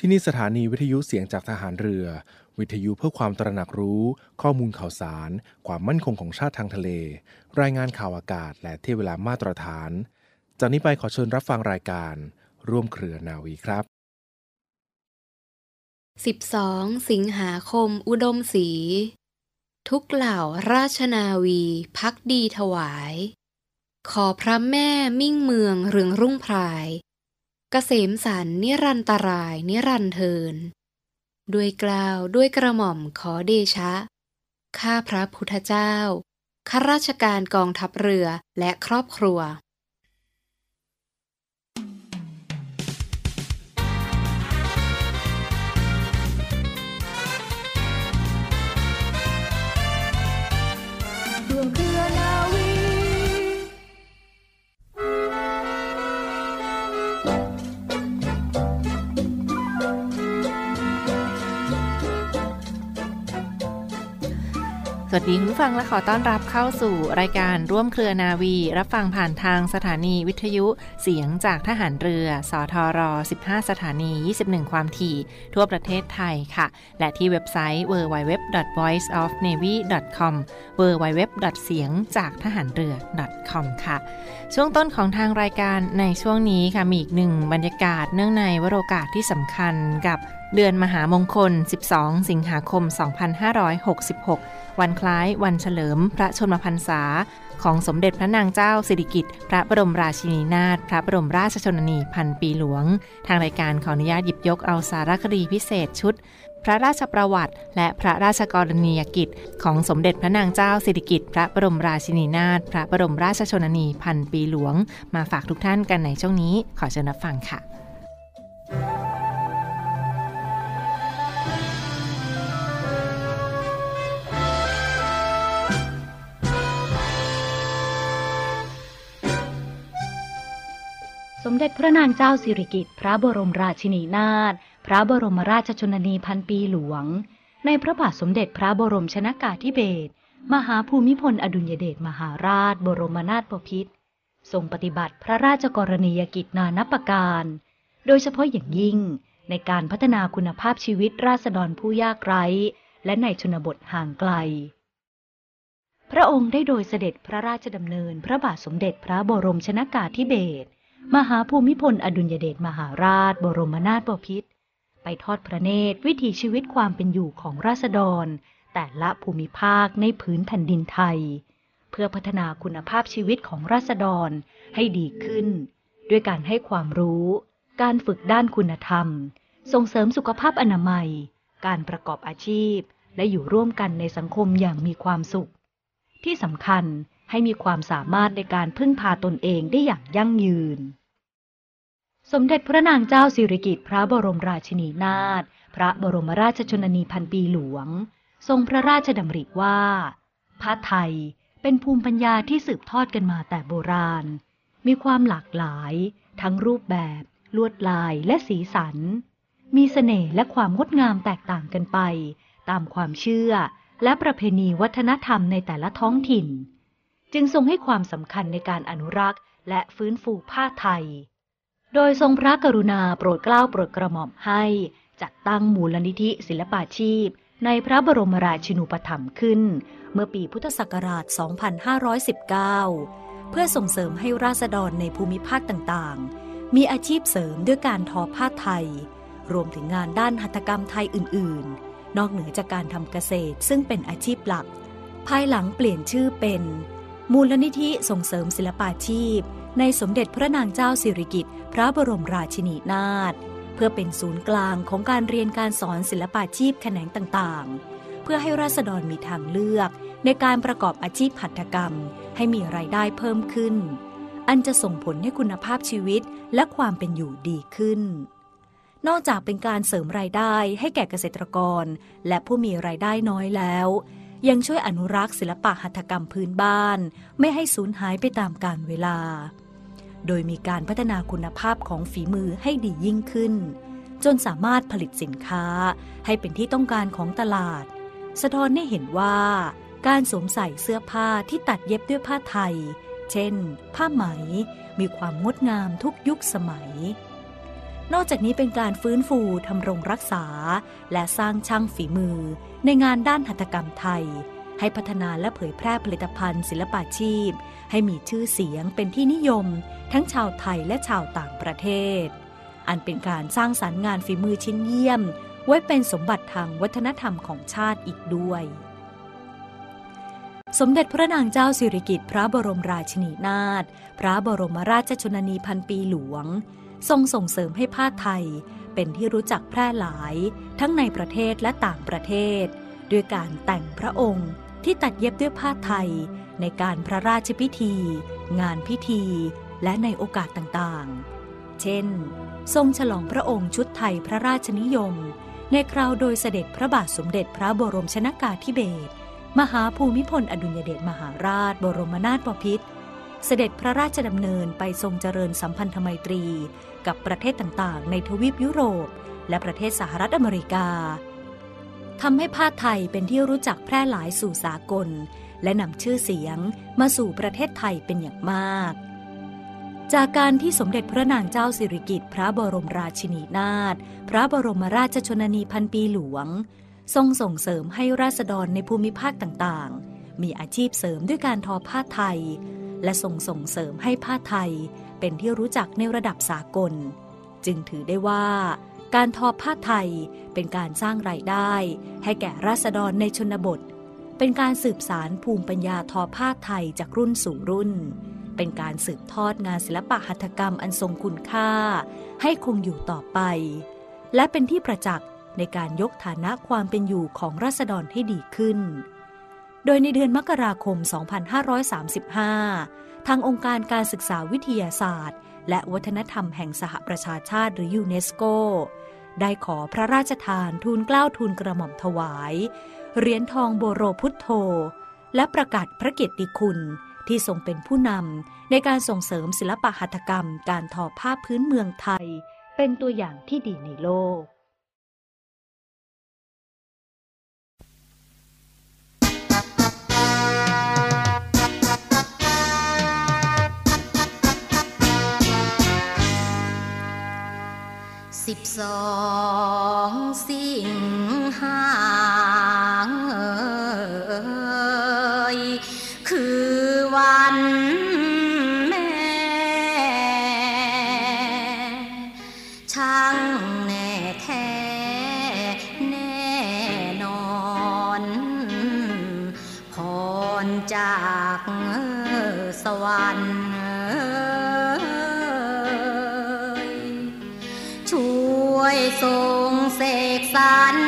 ที่นี่สถานีวิทยุเสียงจากทหารเรือ วิทยุเพื่อความตระหนักรู้ ข้อมูลข่าวสาร ความมั่นคงของชาติทางทะเล รายงานข่าวอากาศ และเที่เวลามาตรฐาน จากนี้ไปขอเชิญรับฟังรายการ ร่วมเครือนาวีครับ 12 สิงหาคม อุดมศรีทุกเหล่าราชนาวีพักดีถวาย ขอพระแม่มิ่งเมืองเรืองรุ่งพราย เกษมสันนิรันตราย นิรันเทิน ด้วยกล่าวด้วยกระหม่อมขอเดชะ ข้าพระพุทธเจ้าข้าราชการกองทัพเรือและครอบครัว ดีคุณผู้ฟังและขอต้อนรับเข้าสู่รายการร่วมเครือนาวี รับฟังผ่านทางสถานีวิทยุเสียงจากทหารเรือ สทร 15 สถานี 21 ความถี่ ทั่วประเทศไทยค่ะ และที่เว็บไซต์ www.voiceofnavy.com www. เสียงจากทหารเรือ .com ค่ะ ช่วงต้นของทางรายการในช่วงนี้ค่ะมีอีกหนึ่งบรรยากาศเนื่องในวโรกาสที่สำคัญกับ เดือนมหามงคล 12 สิงหาคม 2566 วันคล้ายวันเฉลิมพระชนมพรรษา ของสมเด็จพระนางเจ้าสิริกิติ์พระบรมราชินีนาถ พระบรมราชชนนีพันปีหลวง ทางรายการขออนุญาตหยิบยกเอาสารคดีพิเศษชุด พระราชประวัติ และพระราชกรณียกิจ ของสมเด็จพระนางเจ้าสิริกิติ์พระบรมราชินีนาถ พระบรมราชชนนีพันปีหลวง มาฝากทุกท่านกันในช่วงนี้ ขอเชิญรับฟังค่ะ มเด็จพระนางเจ้าสิริกิติ์พระบรมราชินีนาถพระบรมราชชนนีพันปีหลวง ในพระบาทสมเด็จพระบรมชนากาธิเบศรมหาภูมิพลอดุลยเดชมหาราช บรมนาถบพิตรทรงปฏิบัติพระราชกรณียกิจนานับประการ โดยเฉพาะอย่างยิ่งในการพัฒนาคุณภาพชีวิตราษฎรผู้ยากไร้ และในชนบทห่างไกล พระองค์ได้โดยเสด็จพระราชดำเนิน พระบาทสมเด็จพระบรมชนากาธิเบศร มหาภูมิพลอดุลยเดชมหาราช บรมนาถบพิตรไปทอดพระเนตรวิถีชีวิตความเป็นอยู่ของราษฎร แต่ละภูมิภาคในพื้นแผ่นดินไทย เพื่อพัฒนาคุณภาพชีวิตของราษฎรให้ดีขึ้น ด้วยการให้ความรู้ การฝึกด้านคุณธรรม ส่งเสริมสุขภาพอนามัย การประกอบอาชีพ และอยู่ร่วมกันในสังคมอย่างมีความสุข ที่สำคัญให้มีความสามารถในการพึ่งพาตนเองได้อย่างยั่งยืน สมเด็จพระนางเจ้าสิริกิติ์พระบรมราชินีนาถ พระบรมราชชนนีพันปีหลวง ทรงพระราชดำริว่าผ้าไทยเป็นภูมิปัญญาที่สืบทอดกันมาแต่โบราณ มีความหลากหลาย ทั้งรูปแบบ ลวดลายและสีสัน มีเสน่ห์และความงดงามแตกต่างกันไป ตามความเชื่อและประเพณีวัฒนธรรมในแต่ละท้องถิ่น จึงทรงให้ความสำคัญในการอนุรักษ์และฟื้นฟูผ้าไทย โดยทรงพระกรุณาโปรดเกล้าโปรดกระหม่อมให้ จัดตั้งมูลนิธิศิลปาชีพ ในพระบรมราชินูปถัมภ์ขึ้น เมื่อปีพุทธศักราช 2519 เพื่อส่งเสริมให้ราษฎรในภูมิภาคต่างๆ มีอาชีพเสริมด้วยการทอผ้าไทย รวมถึงงานด้านหัตถกรรมไทยอื่นๆ นอกเหนือจากการทำเกษตรซึ่งเป็นอาชีพหลัก ภายหลังเปลี่ยนชื่อเป็น มูลนิธิส่งเสริมศิลปาชีพ ในสมเด็จพระนางเจ้าสิริกิติ์พระบรมราชินีนาถเพื่อเป็นศูนย์กลางของการเรียนการสอนศิลปาชีพแขนงต่างๆ เพื่อให้ราษฎรมีทางเลือก ในการประกอบอาชีพหัตถกรรม ให้มีไรายได้เพิ่มขึ้น อันจะส่งผลให้คุณภาพชีวิตและความเป็นอยู่ดีขึ้น นอกจากเป็นการเสริมรายได้ให้แก่เกษตรกร และผู้มีรายได้น้อยแล้วยังช่วยอนุรักษ์ศิลปะหัตถกรรมพื้นบ้าน ไม่ให้สูญหายไปตามกาลเวลา โดยมีการพัฒนาคุณภาพของฝีมือให้ดียิ่งขึ้น จนสามารถผลิตสินค้าให้เป็นที่ต้องการของตลาด สะท้อนให้เห็นว่า การสวมใส่เสื้อผ้าที่ตัดเย็บด้วยผ้าไทย เช่น ผ้าไหม มีความงดงามทุกยุคสมัย นอกจากนี้เป็นการฟื้นฟูทำรงรักษา และสร้างช่างฝีมือในงานด้านหัตถกรรมไทย ให้พัฒนาและเผยแพร่ผลิตภัณฑ์ ศิลปาชีพ ให้มีชื่อเสียงเป็นที่นิยม ทั้งชาวไทยและชาวต่างประเทศ อันเป็นการสร้างสรรค์งานฝีมือชิ้นเยี่ยม ไว้เป็นสมบัติทางวัฒนธรรมของชาติอีกด้วย สมเด็จพระนางเจ้าสิริกิติ์พระบรมราชินีนาถพระบรมราชชนนีพันปีหลวง ทรงส่งเสริมให้ผ้าไทยเป็นที่รู้จักแพร่หลายทั้งในประเทศและต่างประเทศ ด้วยการแต่งพระองค์ ที่ตัดเย็บด้วยผ้าไทย ในการพระราชพิธี งานพิธี และในโอกาสต่างๆ เช่น ทรงฉลองพระองค์ชุดไทยพระราชนิยม ในคราวโดยเสด็จพระบาทสมเด็จพระบรมชนากาธิเบศรมหาภูมิพลอดุลยเดชมหาราช บรมนาถบพิตรเสด็จพระราชดำเนินไปทรงเจริญสัมพันธไมตรี กับประเทศต่างๆ ในทวีปยุโรป และประเทศสหรัฐอเมริกา ทำให้ผ้าไทยเป็นที่รู้จักแพร่หลายสู่สากล และนำชื่อเสียงมาสู่ประเทศไทยเป็นอย่างมาก จากการที่สมเด็จพระนางเจ้าสิริกิติ์พระบรมราชินีนาถพระบรมราชชนนีพันปีหลวง ทรงส่งเสริมให้ราษฎรในภูมิภาคต่างๆ มีอาชีพเสริมด้วยการทอผ้าไทย และทรงส่งเสริมให้ผ้าไทยเป็นที่รู้จักในระดับสากล จึงถือได้ว่า การทอผ้าไทยเป็นการสร้างรายได้ ให้แก่ราษฎรในชนบท เป็นการสืบสารภูมิปัญญาทอผ้าไทยจากรุ่นสู่รุ่น เป็นการสืบทอดงานศิลปะหัตถกรรมอันทรงคุณค่า ให้คงอยู่ต่อไป และเป็นที่ประจักษ์ในการยกฐานะความเป็นอยู่ของราษฎรให้ดีขึ้น โดยในเดือนมกราคม 2535 ทางองค์การการศึกษาวิทยาศาสตร์ และวัฒนธรรมแห่งสหประชาชาติหรือยูเนสโก ได้ขอพระราชทานทูลเกล้าทูลกระหม่อมถวาย เหรียญทองโบโรพุทโธ และประกาศพระเกียรติคุณที่ทรงเป็นผู้นำในการส่งเสริมศิลปะหัตถกรรม การทอผ้าพื้นเมืองไทย เป็นตัวอย่างที่ดีในโลก สิบสองสิงหาเอยคือวันแม่ ช่างแน่แท้แน่นอนพรจากสวรรค์ ทรงเสกสรร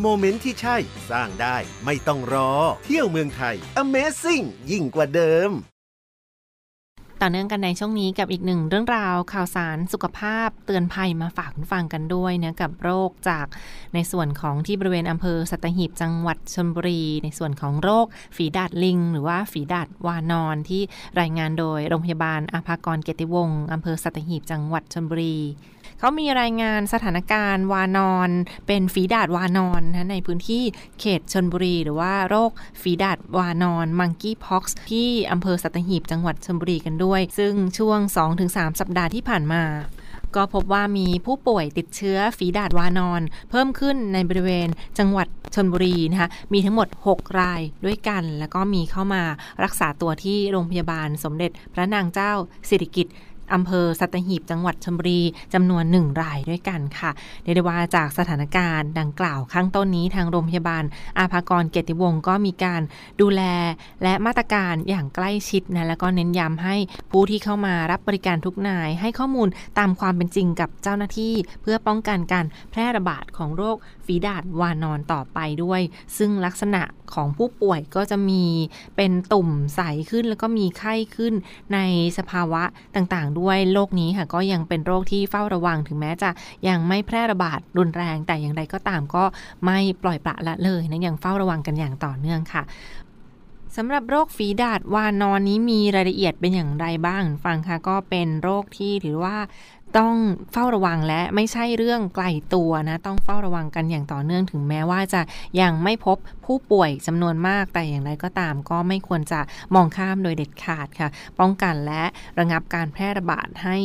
moment ที่ใช่สร้างได้ไม่ต้องรอ เที่ยวเมืองไทย Amazing ยิ่งกว่าเดิม ต่อเนื่องกันในช่วงนี้กับอีกหนึ่งเรื่องราวข่าวสารสุขภาพเตือนภัยมาฝากคุณฟังกันด้วยนะกับโรคจากในส่วนของที่บริเวณอำเภอสัตหีบจังหวัดชลบุรี ในส่วนของโรคฝีดาดลิง หรือว่าฝีดาดวานอนที่รายงานโดยโรงพยาบาลอาภากรเกยรติวงศ์อำเภอสัตหีบจังหวัดชลบุรี เขามีรายงานสถานการณ์วานอน เป็นฝีดาษวานรนะในพื้นที่เขตชลบุรี หรือว่าโรคฝีดาษวานร monkeypox ที่อำเภอสัตหีบจังหวัดชลบุรีกันด้วย ซึ่งช่วง 2-3 สัปดาห์ที่ผ่านมาก็พบว่ามีผู้ป่วยติดเชื้อฝีดาษวานร เพิ่มขึ้นในบริเวณจังหวัดชลบุรีนะคะมีทั้งหมด 6 รายด้วยกัน แล้วก็มีเข้ามารักษาตัวที่โรงพยาบาลสมเด็จพระนางเจ้าสิริกิติ์ อำเภอสัตหีบจังหวัดชลบุรีจำนวนหนึ่งรายด้วยกันค่ะเรียกได้ว่าจากสถานการณ์ดังกล่าวข้างต้นนี้ทางโรงพยาบาล อาภากรเกติวงศ์ก็มีการดูแลและมาตรการอย่างใกล้ชิดนะแล้วก็เน้นย้ำให้ผู้ที่เข้ามารับบริการทุกนาย ให้ข้อมูลตามความเป็นจริงกับเจ้าหน้าที่ เพื่อป้องกันการแพร่ระบาดของโรคฝีดาดวานอนต่อไปด้วย ซึ่งลักษณะของผู้ป่วยก็จะมีเป็นตุ่มใสขึ้นแล้วก็มีไข้ขึ้นในสภาวะต่างๆ ด้วยโรคนี้ค่ะก็ยังเป็นโรคที่เฝ้าระวังถึงแม้จะยังไม่แพร่ระบาดรุนแรง แต่อย่างไรก็ตามก็ไม่ปล่อยปละละเลยนะยังเฝ้าระวังกันอย่างต่อเนื่องค่ะสำหรับโรคฝีดาดวานอนนี้มีรายละเอียดเป็นอย่างไรบ้างฟังค่ะก็เป็นโรคที่ถือว่า ต้องเฝ้าระวังและไม่ใช่เรื่องไกลตัวนะต้องเฝ้าระวังกันอย่างต่อเนื่องถึงแม้ว่าจะยังไม่พบผู้ป่วยจำนวนมากแต่อย่างไรก็ตาม ก็ไม่ควรจะมองข้ามโดยเด็ดขาดค่ะ ป้องกันและระงับการแพร่ระบาดให้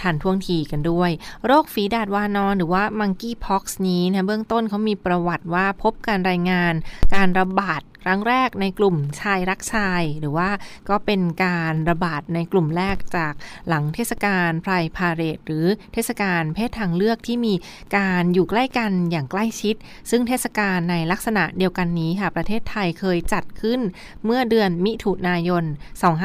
ทันท่วงทีกันด้วย โรคฝีดาดวานอนหรือว่ามังกี้พ็อกซ์นี้นะเบื้องต้นเขามีประวัติว่าพบการรายงานการระบาดครั้งแรกในกลุ่มชายรักชาย หรือว่าก็เป็นการระบาดในกลุ่มแรกจากหลังเทศกาลไพรพาเรดหรือเทศกาลเพศทางเลือกที่มีการอยู่ใกล้กันอย่างใกล้ชิด ซึ่งเทศกาลในลักษณะเดียวกันนี้ค่ะประเทศไทยเคยจัดขึ้นเมื่อเดือนมิถุนายน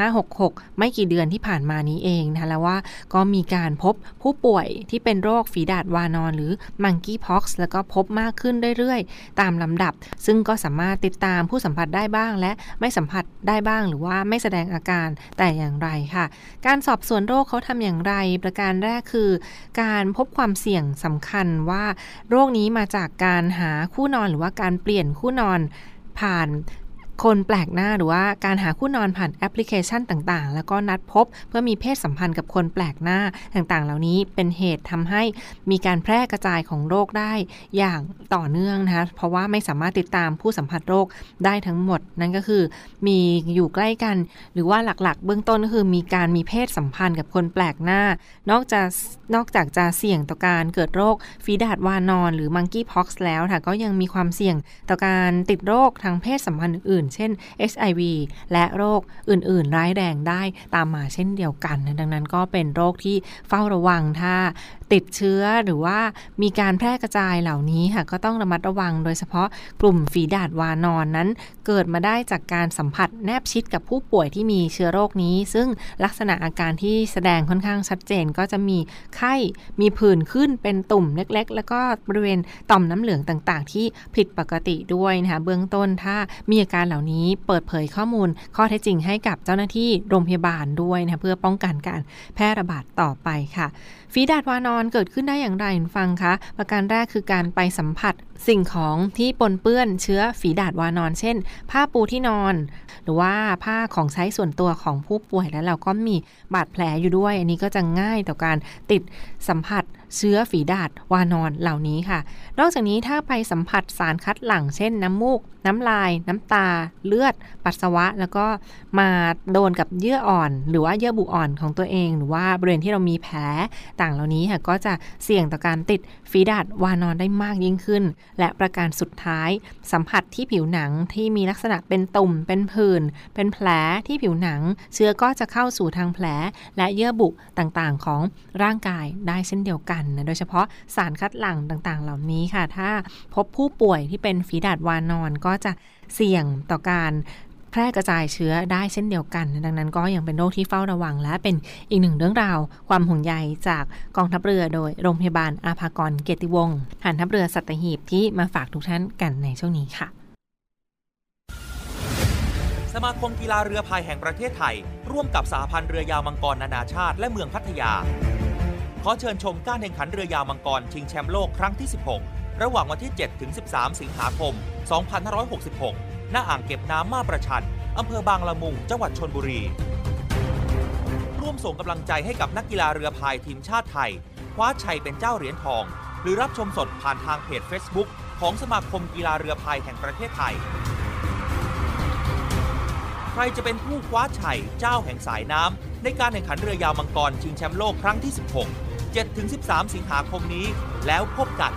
2566 ไม่กี่เดือนที่ผ่านมานี้เองนะคะแล้วว่าก็มีการพบผู้ป่วยที่เป็นโรคฝีดาดวานอนหรือมังกี้พ็อกซ์แล้วก็พบมากขึ้นเรื่อยๆ ตามลำดับ ซึ่งก็สามารถติดตามผู้สัมผัสได้บ้าง และไม่สัมผัสได้บ้างหรือว่าไม่แสดงอาการแต่อย่างไรค่ะ การสอบสวนโรคเขาทำอย่างไร ประการแรกคือการพบความเสี่ยงสำคัญว่าโรคนี้มาจากการหาคู่นอนหรือว่าการเปลี่ยนคู่นอนผ่าน คนแปลกหน้าหรือว่าการหาคู่นอนผ่านแอปพลิเคชันต่างๆ แล้วก็นัดพบเพื่อมีเพศสัมพันธ์กับคนแปลกหน้าต่างๆ เหล่านี้เป็นเหตุทำให้มีการแพร่กระจายของโรคได้อย่างต่อเนื่องนะคะเพราะว่าไม่สามารถติดตามผู้สัมผัสโรคได้ทั้งหมด นั่นก็คือมีอยู่ใกล้กัน หรือว่าหลักๆ เบื้องต้นก็คือมีการมีเพศสัมพันธ์กับคนแปลกหน้า นอกจากนอกจากจะเสี่ยงต่อการเกิดโรคฟีดาดวานอน หรือมังกี้พ็อกซ์แล้วค่ะก็ยังมีความเสี่ยงต่อการติดโรคทางเพศสัมพันธ์อื่นเช่น HIV และโรคอื่น ๆ ร้ายแรงได้ตามมาเช่นเดียวกัน ดังนั้นก็เป็นโรคที่เฝ้าระวังถ้าติดเชื้อหรือว่ามีการแพร่กระจายเหล่านี้ค่ะก็ต้องระมัดระวัง โดยเฉพาะกลุ่มฝีดาดวานอนนั้น เกิดมาได้จากการสัมผัสแนบชิดกับผู้ป่วยที่มีเชื้อโรคนี้ ซึ่งลักษณะอาการที่แสดงค่อนข้างชัดเจนก็จะมีไข้มีผื่นขึ้นเป็นตุ่มเล็ก ๆ แล้วก็บริเวณต่อมน้ำเหลืองต่างๆ ที่ผิดปกติด้วยนะคะเบื้องต้นถ้ามีอาการเหล่านี้เปิดเผยข้อมูล ข้อเท็จจริงให้กับเจ้าหน้าที่โรงพยาบาลด้วยนะเพื่อป้องกันการแพร่ระบาดต่อไปค่ะฝีดาดวานอนอนเกิดขึ้นได้อย่างไรฟังคะประการแรกคือการไปสัมผัสสิ่งของที่ปนเปื้อนเชื้อฝีดาดวานอน เช่น ผ้าปูที่นอน หรือว่าผ้าของใช้ส่วนตัวของผู้ป่วยแล้วเราก็มีบาดแผลอยู่ด้วย อันนี้ก็จะง่ายต่อการติดสัมผัส เชื้อฝีดาดวานอนเหล่านี้ค่ะ นอกจากนี้ถ้าไปสัมผัสสารคัดหลั่งเช่นน้ำมูก น้ำลาย น้ำตา เลือด ปัสสาวะ แล้วก็มาโดนกับเยื่ออ่อน หรือว่าเยื่อบุอ่อนของตัวเอง หรือว่าบริเวณที่เรามีแผลต่างเหล่านี้ค่ะก็จะเสี่ยงต่อการติดฝีดาดวานอนได้มากยิ่งขึ้น และประการสุดท้าย สัมผัสที่ผิวหนังที่มีลักษณะเป็นตุ่มเป็นผื่นเป็นแผลที่ผิวหนัง เชื้อก็จะเข้าสู่ทางแผลและเยื่อบุต่างๆของร่างกายได้เช่นเดียวกันนะโดยเฉพาะสารคัดหลั่งต่างๆ เหล่านี้ค่ะ ถ้าพบผู้ป่วยที่เป็นฝีดาดวานอนก็จะเสี่ยงต่อการแพร่กระจายเชื้อได้เช่นเดียวกัน ดังนั้นก็ยังเป็นโรคที่เฝ้าระวัง และเป็นอีกหนึ่งเรื่องราว ความห่วงใยจากกองทัพเรือโดยโรงพยาบาลอาภากรเกียรติวงศ์หันทัพเรือสัตหีบที่มาฝากทุกท่านกันในช่วงนี้ค่ะ สมาคมกีฬาเรือพายแห่งประเทศไทย ร่วมกับสหพันธ์เรือยาวมังกรนานาชาติ และเมืองพัทยา ขอเชิญชมการแข่งขันเรือยาวมังกรชิงแชมป์โลกครั้งที่ 16 ระหว่างวันที่ 7 ถึง 13 สิงหาคม 2566ณอ่างเก็บน้ำมาประชัน อำเภอบางละมุง จังหวัดชนบุรี ร่วมส่งกำลังใจให้กับนักกีฬาเรือพายทีมชาติไทย คว้าชัยเป็นเจ้าเหรียญทอง หรือรับชมสดผ่านทางเพจ Facebook ของสมาคมกีฬาเรือพายแห่งประเทศไทย ใครจะเป็นผู้คว้าชัยเจ้าแห่งสายน้ำในการแข่งขันเรือยาวมังกรชิงแชมป์โลกครั้งที่ 16 7-13 สิงหาคมนี้ แล้วพบกัน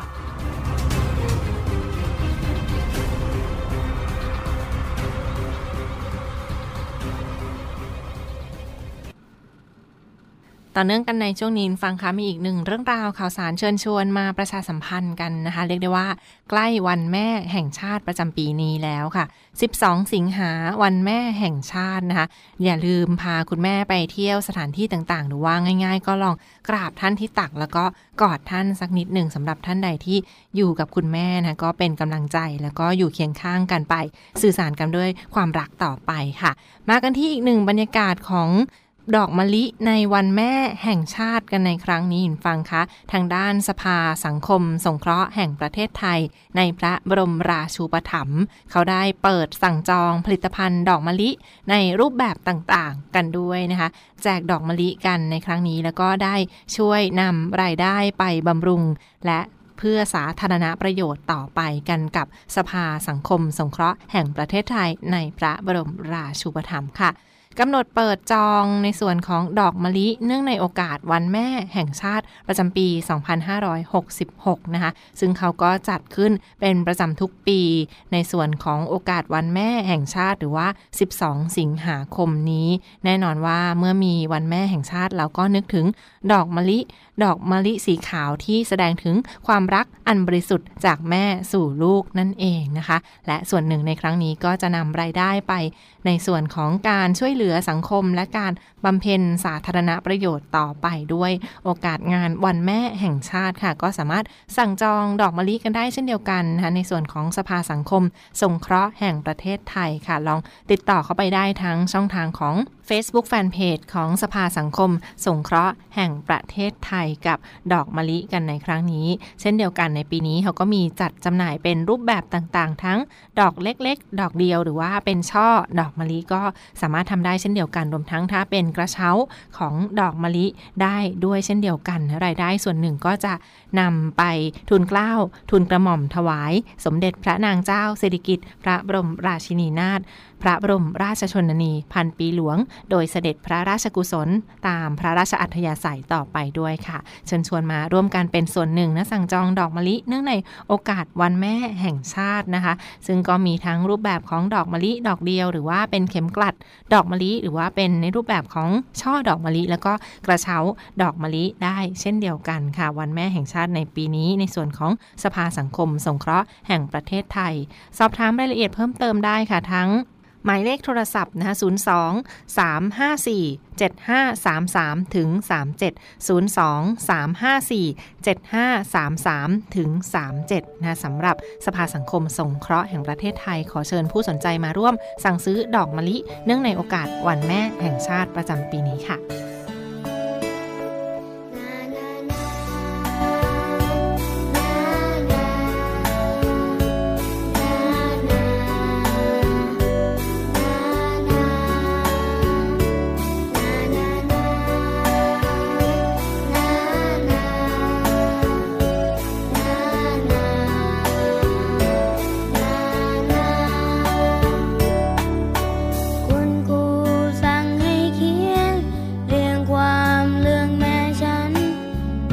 ต่อเนื่องกันในช่วงนี้ฟังคะมีอีกหนึ่งเรื่องราวข่าวสารเชิญชวนมาประชาสัมพันธ์กันนะคะ เรียกได้ว่า ใกล้วันแม่แห่งชาติประจำปีนี้แล้วค่ะ 12 สิงหาวันแม่แห่งชาตินะคะ อย่าลืมพาคุณแม่ไปเที่ยวสถานที่ต่างๆ หรือว่าง่าย ๆ ก็ลองกราบท่านที่ตัก แล้วก็กอดท่านสักนิดหนึ่งสำหรับท่านใดที่อยู่กับคุณแม่นะก็เป็นกำลังใจแล้วก็อยู่เคียงข้างกันไป สื่อสารกันด้วยความรักต่อไปค่ะ มากันที่อีกหนึ่งบรรยากาศของ ดอกมะลิในวันแม่แห่งชาติกันในครั้งนี้ฟังคะ ทางด้านสภาสังคม สงเคราะห์แห่งประเทศไทย ในพระบรมราชูปถัมภ์เขาได้เปิดสั่งจองผลิตภัณฑ์ดอกมะลิในรูปแบบต่างๆ กันด้วยนะคะ แจกดอกมะลิกันในครั้งนี้แล้วก็ได้ช่วยนำรายได้ไปบำรุงและเพื่อสาธารณประโยชน์ต่อไปกันกับสภาสังคมสงเคราะห์แห่งประเทศไทยในพระบรมราชูปถัมภ์ค่ะ กำหนดเปิดจองในส่วนของดอกมะลิ เนื่องในโอกาสวันแม่แห่งชาติประจำปี 2566 นะคะ ซึ่งเขาก็จัดขึ้นเป็นประจำทุกปีในส่วนของโอกาสวันแม่แห่งชาติหรือว่า 12 สิงหาคมนี้ แน่นอนว่าเมื่อมีวันแม่แห่งชาติเราก็นึกถึงดอกมะลิ ดอกมะลิสีขาวที่แสดงถึงความรักอันบริสุทธิ์จากแม่สู่ลูกนั่นเองนะคะ และส่วนหนึ่งในครั้งนี้ก็จะนำรายได้ไปในส่วนของการช่วยเหลือสังคมและการบำเพ็ญสาธารณประโยชน์ต่อไปด้วยโอกาสงานวันแม่แห่งชาติค่ะ ก็สามารถสั่งจองดอกมะลิกันได้เช่นเดียวกันนะคะในส่วนของสภาสังคม สงเคราะห์แห่งประเทศไทยค่ะ ลองติดต่อเข้าไปได้ทั้งช่องทางของ Facebook Fanpage ของสภาสังคม สงเคราะห์แห่งประเทศไทยกับดอกมะลิกันในครั้งนี้ เช่นเดียวกันในปีนี้เขาก็มีจัดจำหน่ายเป็นรูปแบบต่างๆ ทั้งดอกเล็กๆ ดอกเดียวหรือว่าเป็นช่อดอกมะลิก็สามารถทำได้เช่นเดียวกันรวมทั้งถ้าเป็นกระเช้าของดอกมะลิได้ด้วยเช่นเดียวกันรายได้ส่วนหนึ่งก็จะนำไปทุนเกล้าทุนกระหม่อมถวาย สมเด็จพระนางเจ้าสิริกิติ์พระบรมราชินีนาถ พระบรมราชชนนี พันปีหลวง โดยเสด็จพระราชกุศล ตามพระราชอัธยาศัยต่อไปด้วยค่ะ เชิญชวนมาร่วมกันเป็นส่วนหนึ่งนะสั่งจองดอกมะลิเนื่องในโอกาสวันแม่แห่งชาตินะคะ ซึ่งก็มีทั้งรูปแบบของดอกมะลิดอกเดียว หรือว่าเป็นเข็มกลัดดอกมะลิ หรือว่าเป็นในรูปแบบของช่อดอกมะลิ แล้วก็กระเช้าดอกมะลิได้เช่นเดียวกันค่ะ วันแม่แห่งชาติในปีนี้ ในส่วนของสภาสังคมสงเคราะห์แห่งประเทศไทย สอบถามรายละเอียดเพิ่มเติมได้ค่ะทั้ง หมายเลขโทรศัพท์นะคะ 02 354 7533 ถึง 37 02 354 7533 ถึง 37 นะสำหรับสภาสังคมสงเคราะห์แห่งประเทศไทย ขอเชิญผู้สนใจมาร่วมสั่งซื้อดอกมะลิ เนื่องในโอกาสวันแม่แห่งชาติประจำปีนี้ค่ะ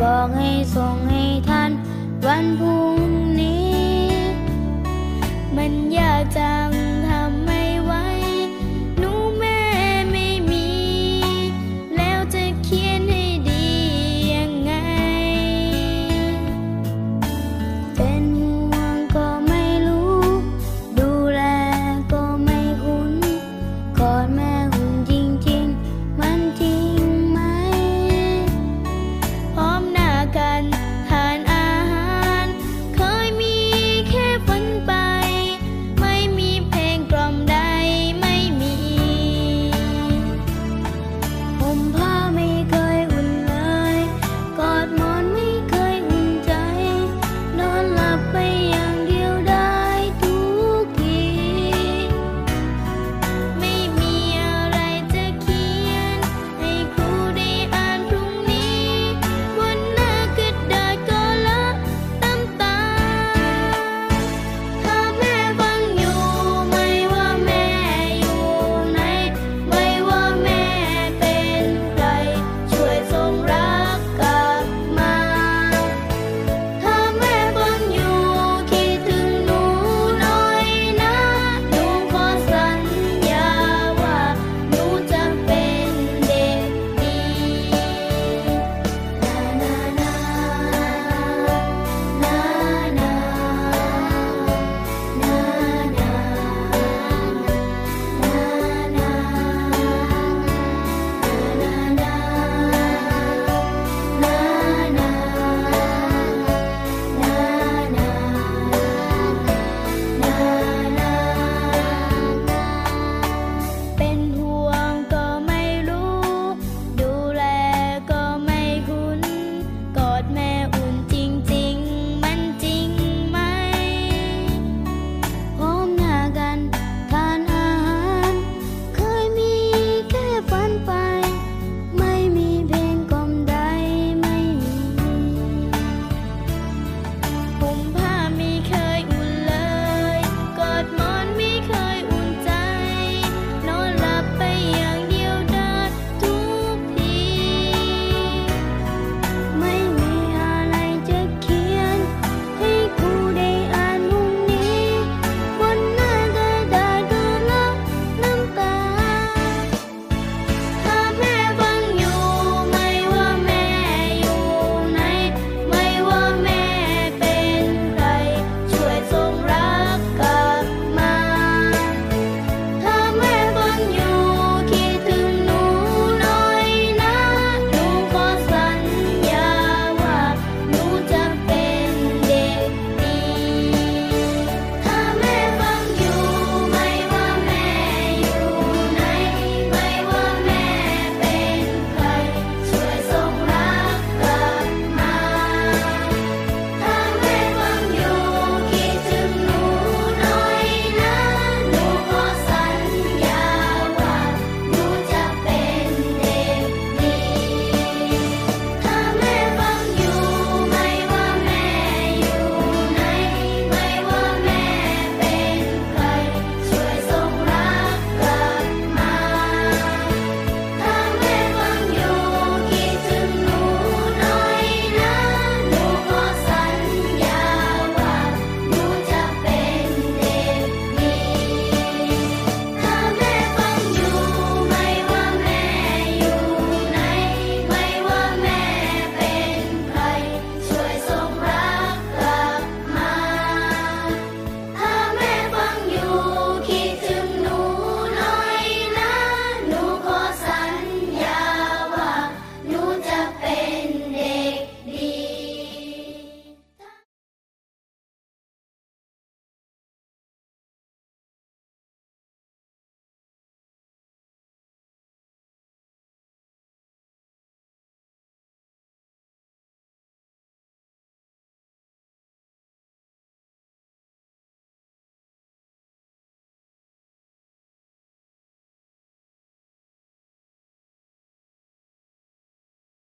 บอกให้ส่งให้ทันวันพรุ่ง